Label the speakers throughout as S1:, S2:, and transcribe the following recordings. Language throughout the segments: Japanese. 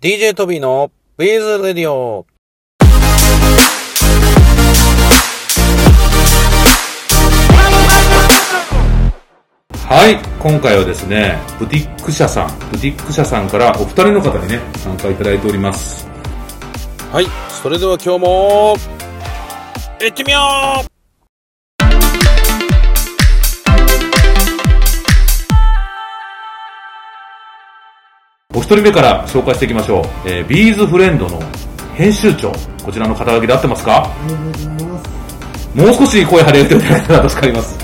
S1: DJ トビーのビーズレディオ。
S2: はい、今回はですね、ブティック社さん、ブティック社さんからお二人の方にね、参加いただいております。
S1: はい、それでは今日も、行ってみよう
S2: 人目から紹介していきましょう。えー、ビーズフレンドの編集長、こちらの肩書きで合ってますか？もう少し声張り上げていただいたら助かります。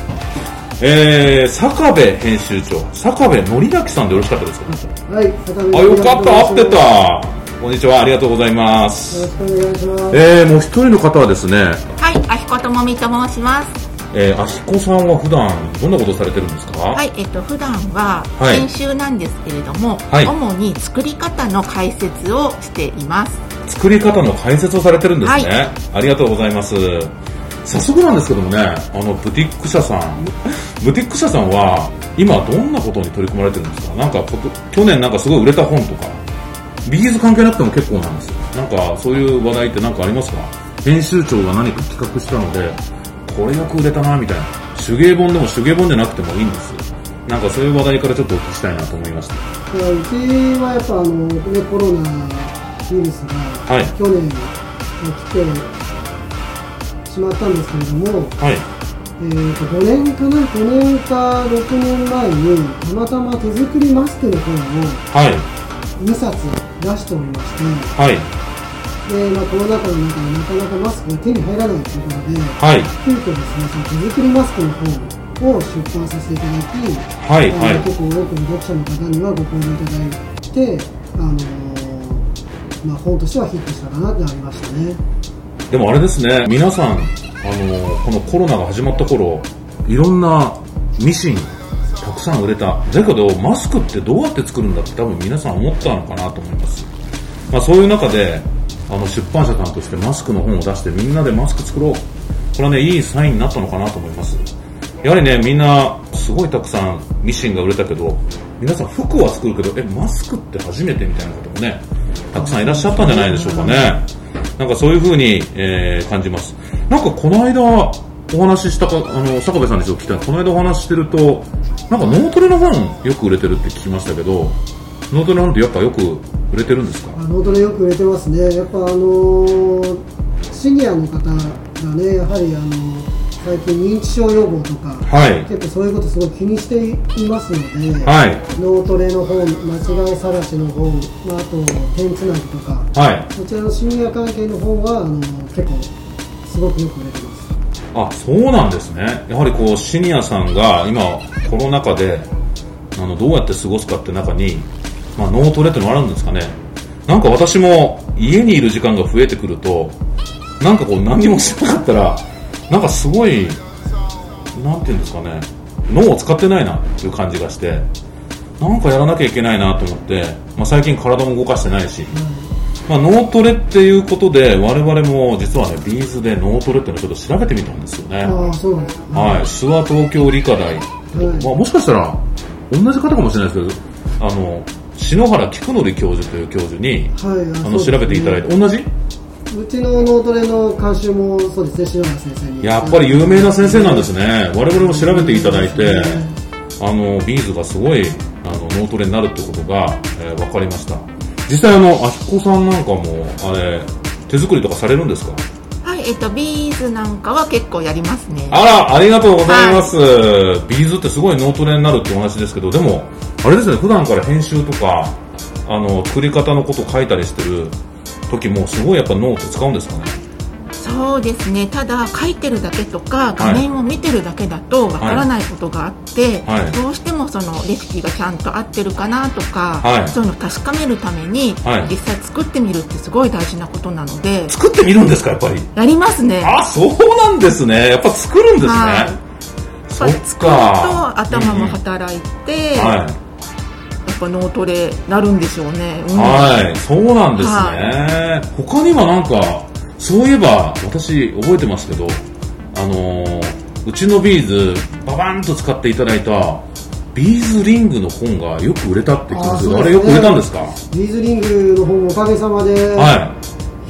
S2: えー、坂部編集長、坂部則明さんでよろしかったですか？
S3: はい、
S2: あ、よかった、合ってた。こんにちは、ありがとうございます。
S3: よろしくお願いします。
S2: えー、もう一人の方はですね、
S4: はい、あひこともみと申します。
S2: えー、あひこさんは普段どんなことをされてるんですか？
S4: はい、えっと、普段は
S2: はい。
S4: 編集なんですけれども、
S2: はい。
S4: 主に作り方の解説をしています。
S2: 作り方の解説をされてるんですね、
S4: はい。
S2: ありがとうございます。早速なんですけどもねあのブティック社さん。ブティック社さんは今どんなことに取り組まれてるんですか？なんかこと去年なんかすごい売れた本とか。ビーズ関係なくても結構なんですよ。なんかそういう話題って何かありますか？編集長が何か企画したのでこれよく売れたなみたいな。手芸本でも手芸本じゃなくてもいいんですなんかそういう話題からちょっとお聞きしたいなと思いました
S3: うちはやっぱあの、ね、コロナウイルスが
S2: はい。
S3: 去年来てしまったんですけれども、
S2: はい。
S3: えー、と5年かな、5年か6年前にたまたま手作りマスクの本を
S2: はい。
S3: 2冊出しておりまして、
S2: はい
S3: でまあ、コロナ禍の中でなかなかマスクが手に入らないということで、
S2: はい
S3: 急遽ですね、その手作りマスクの本を出版させていただき、
S2: はいはい
S3: あの結構多くの読者の方にはご購入いただいて、あのーまあ、本としてはヒットしたかなってありましたね。
S2: でもあれですね、皆さん、あの、このコロナが始まった頃、いろんなミシン、たくさん売れた。だけど、マスクってどうやって作るんだって多分皆さん思ったのかなと思います。まあそういう中で、あの、出版社さんとしてマスクの本を出してみんなでマスク作ろう。これはね、いいサインになったのかなと思います。やはりね、みんな、すごいたくさんミシンが売れたけど、皆さん服は作るけど、え、マスクって初めてみたいな方もね、たくさんいらっしゃったんじゃないでしょうかね。なんかそういう風に、えー感じます。なんかこの間お話ししたか、あの、坂部さんにちょっと聞いたこの間お話ししてると、なんか脳トレの本よく売れてるって聞きましたけど、脳トレの本ってやっぱよく売れてるんですか？
S3: あ脳トレよく売れてますね。やっぱあのーシニアの方がね、やはりあの最近認知症予防とか、
S2: はい。
S3: 結構そういうことすごい気にしていますので、
S2: はい。
S3: 脳トレの本、間違い探しの本、まあ、あと点つなぎとか、
S2: はい。
S3: そちらのシニア関係の本はあの結構すごくよく売れてます。
S2: あ、そうなんですね。やはりこう、シニアさんが今、コロナ禍で、あの、どうやって過ごすかって中に、まあ、脳トレってのがあるんですかね。なんか私も家にいる時間が増えてくると、なんかこう何もしなかったら、なんかすごい、なんていうんですかね、脳を使ってないなっていう感じがして、なんかやらなきゃいけないなと思って、まあ、最近体も動かしてないし、まあ、脳トレっていうことで、我々も実はね、ビーズで脳トレっていうのをちょっと調べてみたんですよね。
S3: ああ、そうなんですか。
S2: はい、諏訪東京理科大、
S3: はい
S2: まあ、もしかしたら同じ方かもしれないですけど、あの篠原菊則教授という教授に
S3: はい、
S2: あの調べていただいて、同じ？
S3: うちの脳トレの監修もそうですね、篠原先生に。
S2: やっぱり有名な先生なんですね、我々も調べていただいて、あのビーズがすごいあの脳トレになるってことが、えー分かりました。実際あの、あひこさんなんかも、あれ、手作りとかされるんですか？
S4: はい、えっと、ビーズなんかは結構やりますね。
S2: あら、ありがとうございます。ビーズってすごい脳トレになるってお話ですけど、でも、あれですね、普段から編集とか、あの、作り方のこと書いたりしてる時も、すごいやっぱ脳って使うんですかね？
S4: そうですね。ただ、書いてるだけとか、画面を見てるだけだとわからないことがあって、
S2: はい
S4: どうしてもそのレシピがちゃんと合ってるかなとか、
S2: はい
S4: そういうのを確かめるために、
S2: はい
S4: 実際作ってみるってすごい大事なことなので、
S2: 作ってみるんですか、やっぱり？
S4: やりますね。
S2: あ、そうなんですね。やっぱ作るんですね。
S4: はい
S2: そっ
S4: やっぱ作る
S2: か。
S4: と頭も働いて、
S2: は
S4: やっぱ脳トレなるんでしょうね。
S2: い。
S4: うん
S2: はい。そうなんですね。
S4: は
S2: 他にはなんか、そういえば、私覚えてますけど、あのーうちのビーズ、ババンと使っていただいた、ビーズリングの本がよく売れたって聞きますけど、あれよく売れたんですか？
S3: ビーズリングの本おかげさまで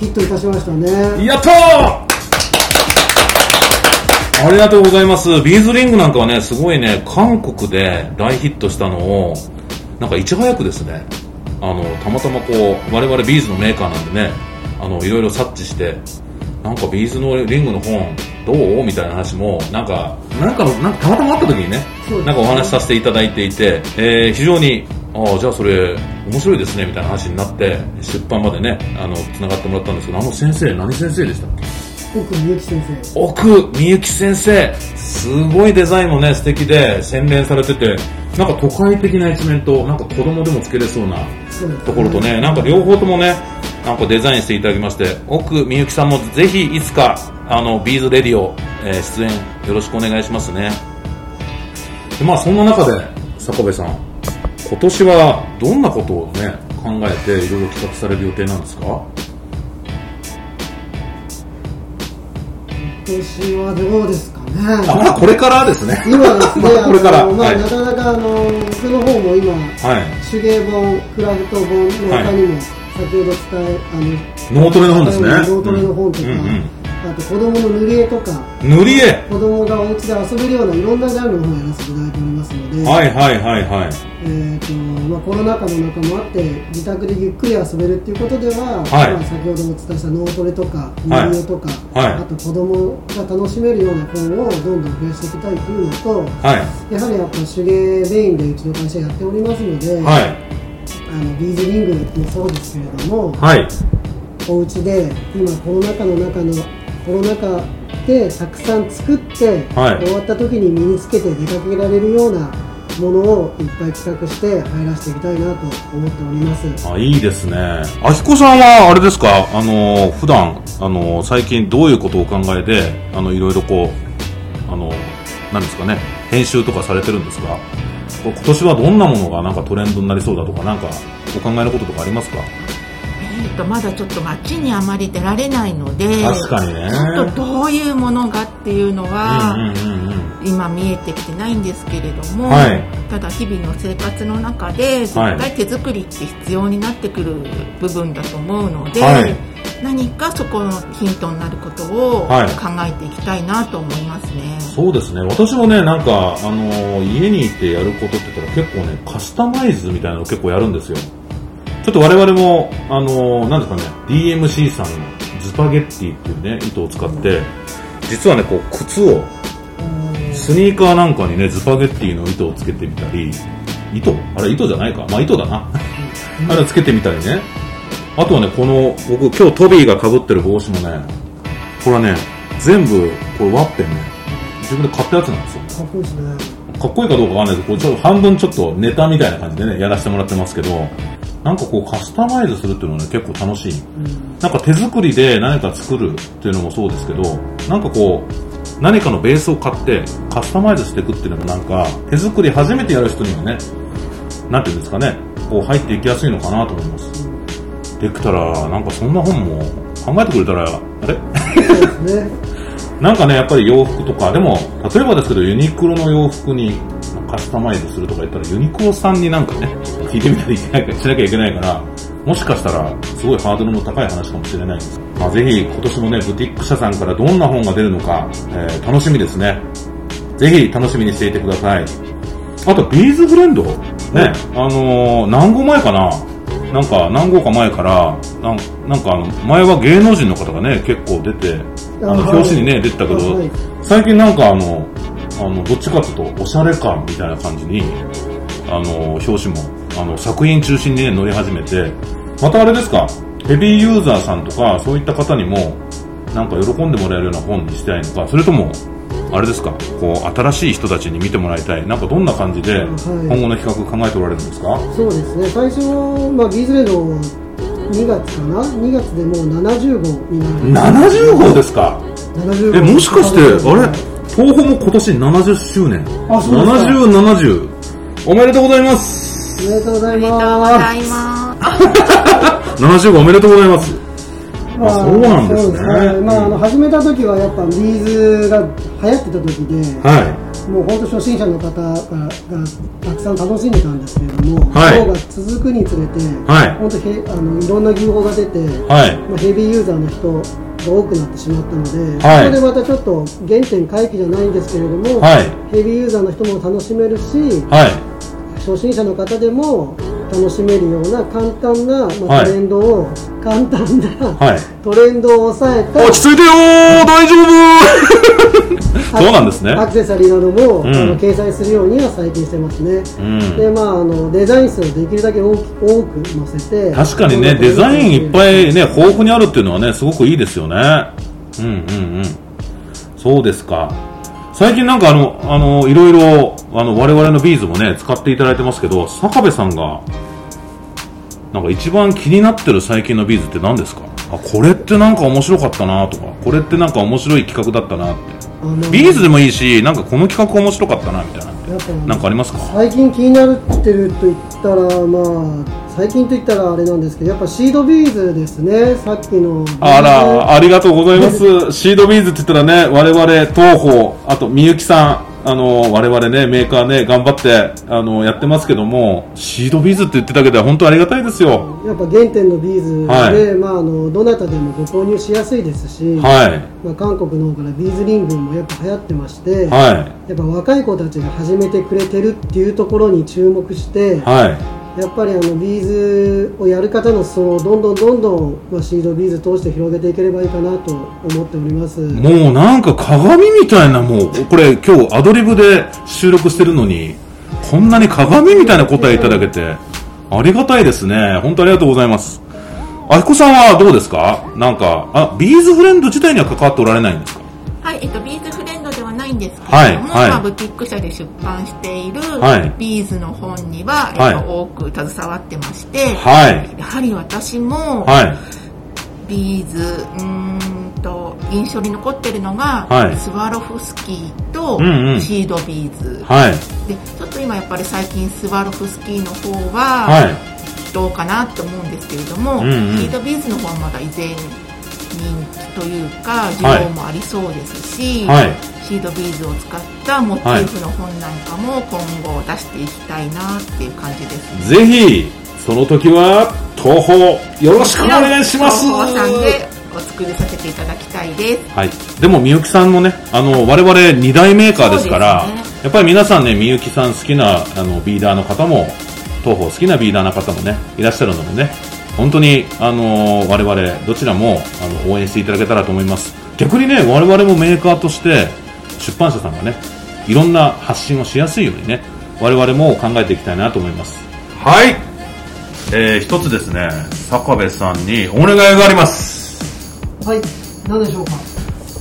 S3: ヒットいたしましたね、
S2: い。やったーありがとうございます。ビーズリングなんかはね、すごいね、韓国で大ヒットしたのを、なんかいち早くですね、あの、たまたまこう、我々ビーズのメーカーなんでね、あの、いろいろ察知して、なんかビーズのリングの本、どう？みたいな話も、なんか、なんか、なんかたまたま会った時にね
S3: ね。
S2: なんかお話しさせていただいていて、えー非常に、ああ、じゃあそれ、面白いですね、みたいな話になって、出版までね、あの、繋がってもらったんですけど、あの先生、何先生でしたっけ？
S3: 奥みゆき先生。
S2: 奥みゆき先生。すごいデザインもね素敵で洗練されててなんか都会的な一面となんか子供でもつけれそうなところとねなんか両方ともねなんかデザインしていただきまして奥みゆきさんもぜひいつかあのビーズレディオ、えー出演よろしくお願いしますね。でまあそんな中で坂部さん今年はどんなことをね考えていろいろ企画される予定なんですか？
S3: 今年はどうです
S2: まだこれからですね。
S3: 今ですね、
S2: これから。
S3: まあ、
S2: はい。
S3: なかなかあの僕の方も今、
S2: はい。
S3: 手芸本、クラフト本の他にも、先ほど伝え、あの
S2: 脳トレの本ですね。
S3: 脳トレの本とか、あと子供の塗り絵とか、
S2: 塗り絵？
S3: 子供がお家で遊べるようないろんなジャンルの本をやらせていただいておりますので、
S2: はいはいはいはい。
S3: えーとまあ、コロナ禍の中もあって自宅でゆっくり遊べるっていうことでは、
S2: はい
S3: まあ、先ほどお伝えした脳トレとか
S2: はい
S3: 人形とか、
S2: はい
S3: あと子供が楽しめるような本をどんどん増やしていきたいというのと
S2: はい。
S3: やはりやっぱ手芸メインでうちの会社やっておりますので、
S2: はい。
S3: あのビーズリングもそうですけれども
S2: はい。
S3: お家で今コロナ禍の中のコロナ禍でたくさん作って、
S2: はい
S3: 終わった時に身につけて出かけられるようなものをいっぱい企画して入らせていきたいなと思っております。
S2: あ、いいですね。あひこさんは、あれですか？あの、普段、あの、最近どういうことをお考えで、あの、いろいろこう、あの、なんですかね、編集とかされてるんですかこう今年はどんなものがなんかトレンドになりそうだとか、なんか、お考えのこととかありますか？
S4: えーとまだちょっと街にあまり出られないので
S2: 確かにね。
S4: ちょっとどういうものがっていうのは。今見えてきてないんですけれども、
S2: はい
S4: ただ日々の生活の中で絶対手作りって必要になってくる部分だと思うので、
S2: はい
S4: 何かそこのヒントになることを
S2: はい
S4: 考えていきたいなと思いますね。
S2: そうですね。私もね、なんか、あの家にいてやることって言ったら結構ね、カスタマイズみたいなの結構やるんですよ。ちょっと我々も、あのなんですかね、DMC さんのズパゲッティっていうね、糸を使って、実はね、こう、靴を、スニーカーなんかにね、ズパゲッティの糸をつけてみたり、糸？あれ糸じゃないかまあ糸だな。あれつけてみたりね。あとはね、この、僕今日トビーが被ってる帽子もね、これはね、全部、これワッペンね、自分で買ったやつなんですよ。
S3: かっこいいですね。
S2: かっこいいかどうかわかんないですけど、これちょっと半分ちょっとネタみたいな感じでね、やらせてもらってますけど、なんかこうカスタマイズするっていうのはね、結構楽しい。なんか手作りで何か作るっていうのもそうですけど、なんかこう、何かのベースを買ってカスタマイズしていくっていうのもなんか、手作り初めてやる人にはね、なんていうんですかね、こう入っていきやすいのかなと思います。できたら、なんかそんな本も考えてくれたら、あれ？
S3: そうですね。
S2: なんかね、やっぱり洋服とか、でも、例えばですけど、ユニクロの洋服にカスタマイズするとか言ったら、ユニクロさんになんかね、聞いてみたらいけないか、しなきゃいけないから、もしかしたら、すごいハードルの高い話かもしれないんです。まあ、ぜひ、今年もね、ブティック社さんからどんな本が出るのか、えー楽しみですね。ぜひ、楽しみにしていてください。あと、ビーズフレンドね、あのー何号前かな？なんか、何号か前から、なんなんかあの、前は芸能人の方がね、結構出て、あの、表紙にね、出てたけど
S3: はい、
S2: 最近なんかあの、あの、どっちかっていうと、おしゃれ感みたいな感じに、あの、表紙も、あの、作品中心にね、乗り始めて、またあれですか、ヘビーユーザーさんとか、そういった方にも、なんか喜んでもらえるような本にしたいのか、それとも、あれですか、こう、新しい人たちに見てもらいたい。なんかどんな感じで、
S3: はい
S2: 今後の企画考えておられるんですか？
S3: そうですね。最初、まあ、ビーズレード2月かな ?2 月でもう70号になる。
S2: 70号ですか
S3: ？70号
S2: え、もしかして、あれ？東宝も今年70周年。
S3: あそうですか
S2: 70、70。おめでとうございます。
S3: おめでとうござい
S4: ありがとうご
S3: ま
S4: ざいます。
S2: 70号おめでとうございます。
S3: す。
S2: あそうなんですね
S3: そうまあ、あの、始めた時はやっぱビーズが流行ってた時で、
S2: は
S3: もう本当初心者の方ががたくさん楽しんでたんですけれども、
S2: はい
S3: 今日が続くにつれて、
S2: はい
S3: 本当へあのいろんな技法が出て、
S2: はい。
S3: まあ、ヘビーユーザーの人が多くなってしまったので、
S2: はい
S3: そこでまたちょっと原点回帰じゃないんですけれども、
S2: はい
S3: ヘビーユーザーの人も楽しめるし、
S2: はい。
S3: 初心者の方でも楽しめるような簡単な、トレンドを、簡単な、
S2: はい。
S3: トレンドを抑えた
S2: 落ち着いてよー大丈夫そうなんですね。
S3: アクセサリーなども、
S2: うん
S3: あの掲載するようには最近してますね、
S2: うん。
S3: でまあ、あのデザイン数をできるだけ多く多く載せて
S2: 確かにね、デザインいっぱいね、豊富にあるっていうのはね、すごくいいですよね。うんうんうん。そうですか。最近なんかあの、あの、いろいろ、あの、我々のビーズもね、使っていただいてますけど、坂部さんが、なんか一番気になってる最近のビーズって何ですか？あ、これってなんか面白かったなとか、これってなんか面白い企画だったなって。ビーズでもいいし、なんかこの企画面白かったなみたいな。なんかありますか？
S3: 最近気になってると言ったら、まあ、最近と言ったらあれなんですけど、やっぱシードビーズですね、さっきの。
S2: あら、ありがとうございます。シードビーズって言ったらね、我々、東宝、あと、みゆきさん、あの、我々ね、メーカーね、頑張って、あの、やってますけども、シードビーズって言ってたけど、本当ありがたいですよ。
S3: やっぱ原点のビーズで、
S2: はい
S3: まあ、あのどなたでもご購入しやすいですし、
S2: はい。
S3: まあ、韓国の方からビーズリングもやっぱ流行ってまして、
S2: は
S3: やっぱ若い子たちが始めてくれてるっていうところに注目して、
S2: い。はい。
S3: やっぱりあのビーズをやる方の層をどんどんどんどん、まあ、シードビーズ通して広げていければいいかなと思っております。
S2: もうなんか鏡みたいな、もう、これ今日アドリブで収録してるのに、こんなに鏡みたいな答えいただけて、ありがたいですね。本当ありがとうございます。あきこさんはどうですか？なんか、あ、ビーズフレンド自体には関わっておられないんですか？
S4: はい、えっと、ビーズんですけ
S2: はい
S4: れども、
S2: はい
S4: まあ、ブティック社で出版している
S2: はい
S4: ビーズの本には、
S2: はい
S4: えっと、多く携わってまして、
S2: はい。
S4: やはり私も、
S2: はい。
S4: ビーズ、うーんと、印象に残ってるのが、
S2: はい
S4: スワロフスキーと
S2: うんうん
S4: シードビーズ。
S2: はい。
S4: で、ちょっと今やっぱり最近スワロフスキーの方は、
S2: はい。
S4: どうかなって思うんですけれども、
S2: うんうん
S4: シードビーズの方はまだ依然人気というか需要もありそうですし、
S2: はい
S4: シードビーズを使ったモチーフの本なんかも今後出していきたいなっていう感じですね。
S2: ぜひ、その時は、東宝、よろしくお願いします。
S4: 東宝さんでお作りさせていただきたいです。
S2: はい。でも、みゆきさんのね、あの、我々二大メーカーですから、
S4: ね
S2: やっぱり皆さんね、みゆきさん好きな、あの、ビーダーの方も、東宝好きなビーダーの方もね、いらっしゃるのでね、本当に、あの、我々、どちらも、あの、応援していただけたらと思います。逆にね、我々もメーカーとして、出版社さんがね、いろんな発信をしやすいようにね、我々も考えていきたいなと思います。はい。えー、一つですね、坂部さんにお願いがあります。
S3: はい、何でしょうか？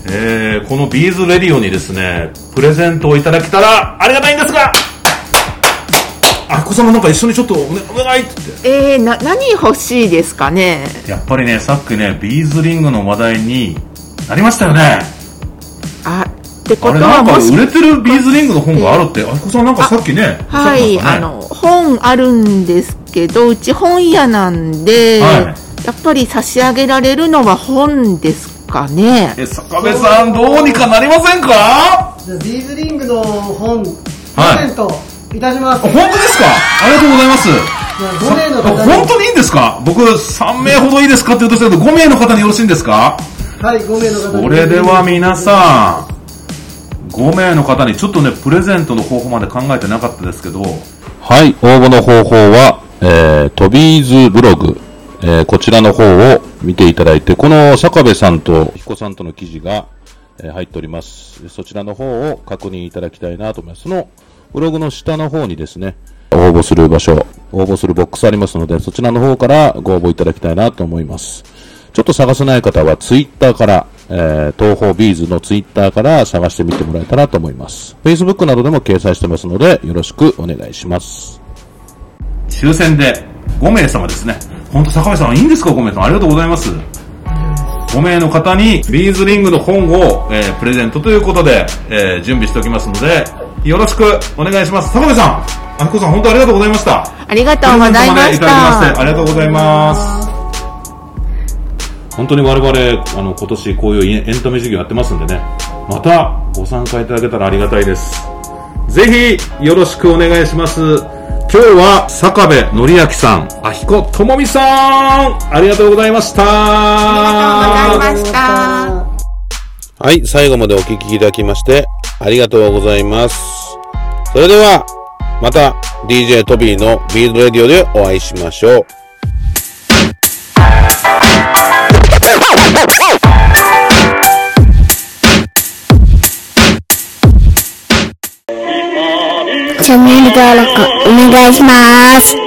S2: えー、このビーズレディオにですね、プレゼントをいただけたらありがたいんですがあっこさんもなんか一緒にちょっとお,、ね、お願いって言って。
S4: えー、な、何欲しいですかね？
S2: やっぱりね、さっきね、ビーズリングの話題になりましたよね。
S4: あ、ってこと
S2: あれなんか
S4: はもし
S2: 売れてるビーズリングの本があるって、あっこさんなんかさっきね、
S4: はい、
S2: ね。
S4: あの、本あるんですけど、うち本屋なんで、
S2: はい。
S4: やっぱり差し上げられるのは本ですかね。
S2: え、坂部さんどうにかなりませんか？
S3: じゃあビーズリングの本、プ
S2: はい
S3: レゼントいたします。
S2: 本当ですか？ありがとうございます。
S3: じゃあ5名の
S2: あ
S3: 方に、
S2: 本当にいいんですか？僕3名ほどいいですかって言うとしたけど5名の方によろしいんですか？
S3: はい、5名の方に。
S2: それでは皆さん、5名の方にちょっとね、プレゼントの方法まで考えてなかったですけど、
S5: はい、応募の方法は、えー、トビーズブログ、えー、こちらの方を見ていただいて、この坂部さんと彦さんとの記事が、えー入っております。そちらの方を確認いただきたいなと思います。そのブログの下の方にですね、応募する場所、応募するボックスありますので、そちらの方からご応募いただきたいなと思います。ちょっと探せない方は、ツイッターから、えー、トーホービーズのツイッターから探してみてもらえたらと思います。Facebook などでも掲載してますので、よろしくお願いします。
S2: 抽選で5名様ですね。本当坂部さんいいんですか ?5 名様。ありがとうございます。5名の方にビーズリングの本を、えープレゼントということで、えー準備しておきますので、よろしくお願いします。坂部さん、あきこさん本当ありがとうございました。
S4: ありがとうございまし
S2: プレゼントまでいただきまして
S4: た。
S2: ありがとうございます。本当に我々、あの、今年こういうエンタメ事業やってますんでね、またご参加いただけたらありがたいです。ぜひよろしくお願いします。今日は坂部則明さん、あひこともみさん、ありがとうございました。
S4: ありがとうございました。
S1: はい、最後までお聞きいただきまして、ありがとうございます。それでは、また DJ トビーのビーズレディオでお会いしましょう。
S6: チャンネル登録お願いします。